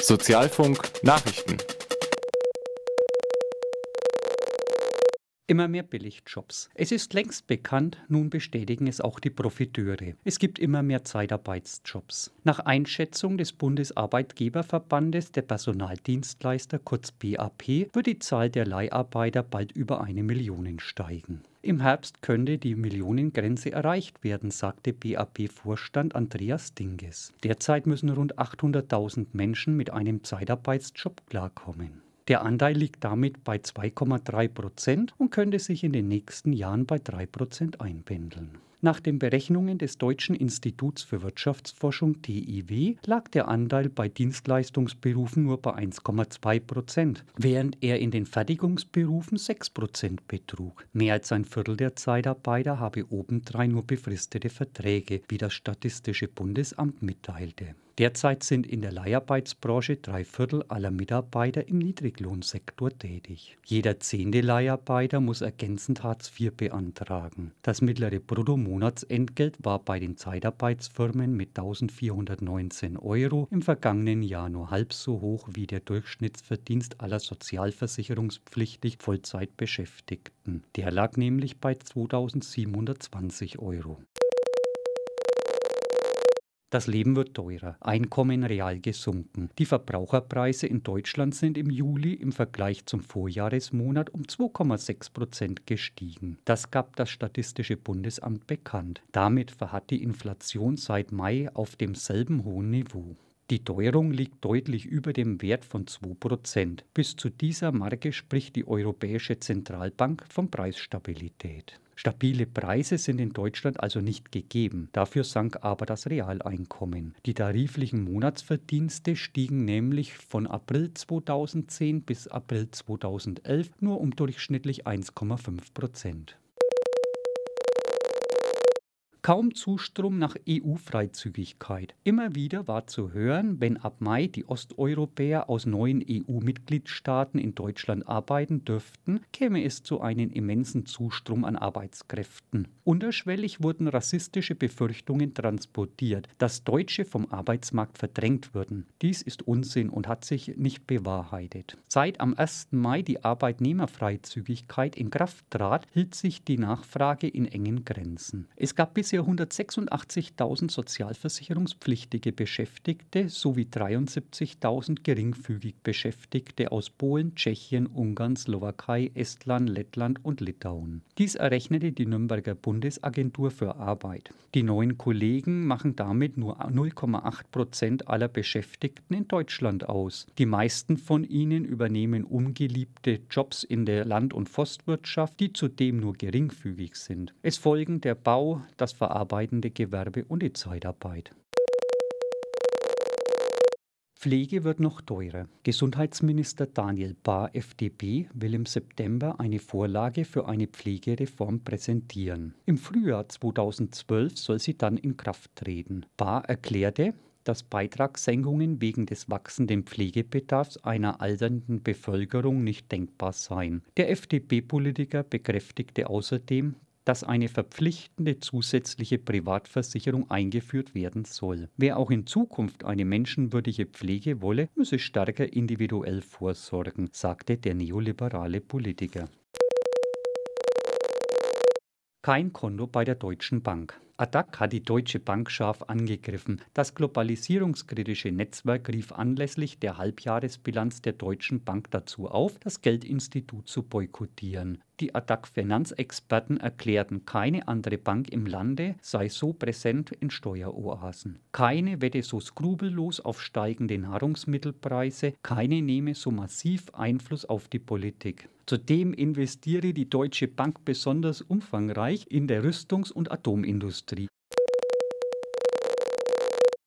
Sozialfunk Nachrichten Immer mehr Billigjobs. Es ist längst bekannt, nun bestätigen es auch die Profiteure. Es gibt immer mehr Zeitarbeitsjobs. Nach Einschätzung des Bundesarbeitgeberverbandes der Personaldienstleister kurz BAP wird die Zahl der Leiharbeiter bald über eine Million steigen. Im Herbst könnte die Millionengrenze erreicht werden, sagte BAP-Vorstand Andreas Dinges. Derzeit müssen rund 800.000 Menschen mit einem Zeitarbeitsjob klarkommen. Der Anteil liegt damit bei 2,3 Prozent und könnte sich in den nächsten Jahren bei 3 Prozent einpendeln. Nach den Berechnungen des Deutschen Instituts für Wirtschaftsforschung TIW lag der Anteil bei Dienstleistungsberufen nur bei 1,2 Prozent, während er in den Fertigungsberufen 6 Prozent betrug. Mehr als ein Viertel der Zeitarbeiter habe obendrein nur befristete Verträge, wie das Statistische Bundesamt mitteilte. Derzeit sind in der Leiharbeitsbranche drei Viertel aller Mitarbeiter im Niedriglohnsektor tätig. Jeder zehnte Leiharbeiter muss ergänzend Hartz IV beantragen. Das mittlere Bruttomonatsentgelt war bei den Zeitarbeitsfirmen mit 1419 Euro im vergangenen Jahr nur halb so hoch wie der Durchschnittsverdienst aller sozialversicherungspflichtig Vollzeitbeschäftigten. Der lag nämlich bei 2720 Euro. Das Leben wird teurer, Einkommen real gesunken. Die Verbraucherpreise in Deutschland sind im Juli im Vergleich zum Vorjahresmonat um 2,6 Prozent gestiegen. Das gab das Statistische Bundesamt bekannt. Damit verharrt die Inflation seit Mai auf demselben hohen Niveau. Die Teuerung liegt deutlich über dem Wert von 2%. Bis zu dieser Marke spricht die Europäische Zentralbank von Preisstabilität. Stabile Preise sind in Deutschland also nicht gegeben. Dafür sank aber das Realeinkommen. Die tariflichen Monatsverdienste stiegen nämlich von April 2010 bis April 2011 nur um durchschnittlich 1,5 Prozent. Kaum Zustrom nach EU-Freizügigkeit. Immer wieder war zu hören, wenn ab Mai die Osteuropäer aus neuen EU-Mitgliedstaaten in Deutschland arbeiten dürften, käme es zu einem immensen Zustrom an Arbeitskräften. Unterschwellig wurden rassistische Befürchtungen transportiert, dass Deutsche vom Arbeitsmarkt verdrängt würden. Dies ist Unsinn und hat sich nicht bewahrheitet. Seit am 1. Mai die Arbeitnehmerfreizügigkeit in Kraft trat, hielt sich die Nachfrage in engen Grenzen. Es gab bisher für 186.000 sozialversicherungspflichtige Beschäftigte sowie 73.000 geringfügig Beschäftigte aus Polen, Tschechien, Ungarn, Slowakei, Estland, Lettland und Litauen. Dies errechnete die Nürnberger Bundesagentur für Arbeit. Die neuen Kollegen machen damit nur 0,8 Prozent aller Beschäftigten in Deutschland aus. Die meisten von ihnen übernehmen ungeliebte Jobs in der Land- und Forstwirtschaft, die zudem nur geringfügig sind. Es folgen der Bau, das verarbeitende Gewerbe und die Zeitarbeit. Pflege wird noch teurer. Gesundheitsminister Daniel Bahr, FDP, will im September eine Vorlage für eine Pflegereform präsentieren. Im Frühjahr 2012 soll sie dann in Kraft treten. Bahr erklärte, dass Beitragssenkungen wegen des wachsenden Pflegebedarfs einer alternden Bevölkerung nicht denkbar seien. Der FDP-Politiker bekräftigte außerdem, dass eine verpflichtende zusätzliche Privatversicherung eingeführt werden soll. Wer auch in Zukunft eine menschenwürdige Pflege wolle, müsse stärker individuell vorsorgen, sagte der neoliberale Politiker. Kein Konto bei der Deutschen Bank. Attac hat die Deutsche Bank scharf angegriffen. Das globalisierungskritische Netzwerk rief anlässlich der Halbjahresbilanz der Deutschen Bank dazu auf, das Geldinstitut zu boykottieren. Die Attac-Finanzexperten erklärten, keine andere Bank im Lande sei so präsent in Steueroasen. Keine wette so skrupellos auf steigende Nahrungsmittelpreise, keine nehme so massiv Einfluss auf die Politik. Zudem investiere die Deutsche Bank besonders umfangreich in der Rüstungs- und Atomindustrie. Industrie.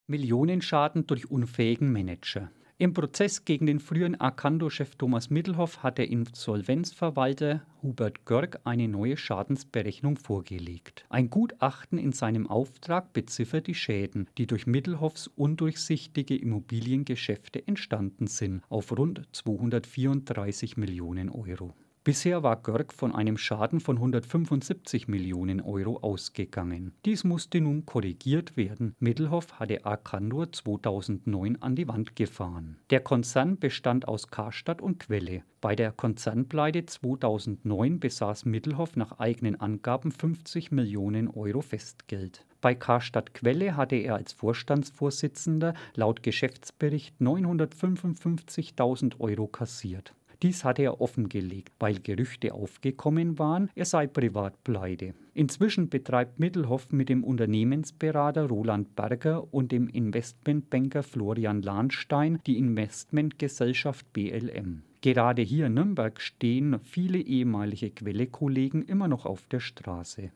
Millionenschaden durch unfähigen Manager. Im Prozess gegen den früheren Arcando-Chef Thomas Middelhoff hat der Insolvenzverwalter Hubert Görg eine neue Schadensberechnung vorgelegt. Ein Gutachten in seinem Auftrag beziffert die Schäden, die durch Middelhoffs undurchsichtige Immobiliengeschäfte entstanden sind, auf rund 234 Millionen Euro. Bisher war Görg von einem Schaden von 175 Millionen Euro ausgegangen. Dies musste nun korrigiert werden. Mittelhoff hatte Arcandur 2009 an die Wand gefahren. Der Konzern bestand aus Karstadt und Quelle. Bei der Konzernpleite 2009 besaß Mittelhoff nach eigenen Angaben 50 Millionen Euro Festgeld. Bei Karstadt Quelle hatte er als Vorstandsvorsitzender laut Geschäftsbericht 955.000 Euro kassiert. Dies hatte er offengelegt, weil Gerüchte aufgekommen waren, er sei privat pleite. Inzwischen betreibt Mittelhoff mit dem Unternehmensberater Roland Berger und dem Investmentbanker Florian Lahnstein die Investmentgesellschaft BLM. Gerade hier in Nürnberg stehen viele ehemalige Quelle-Kollegen immer noch auf der Straße.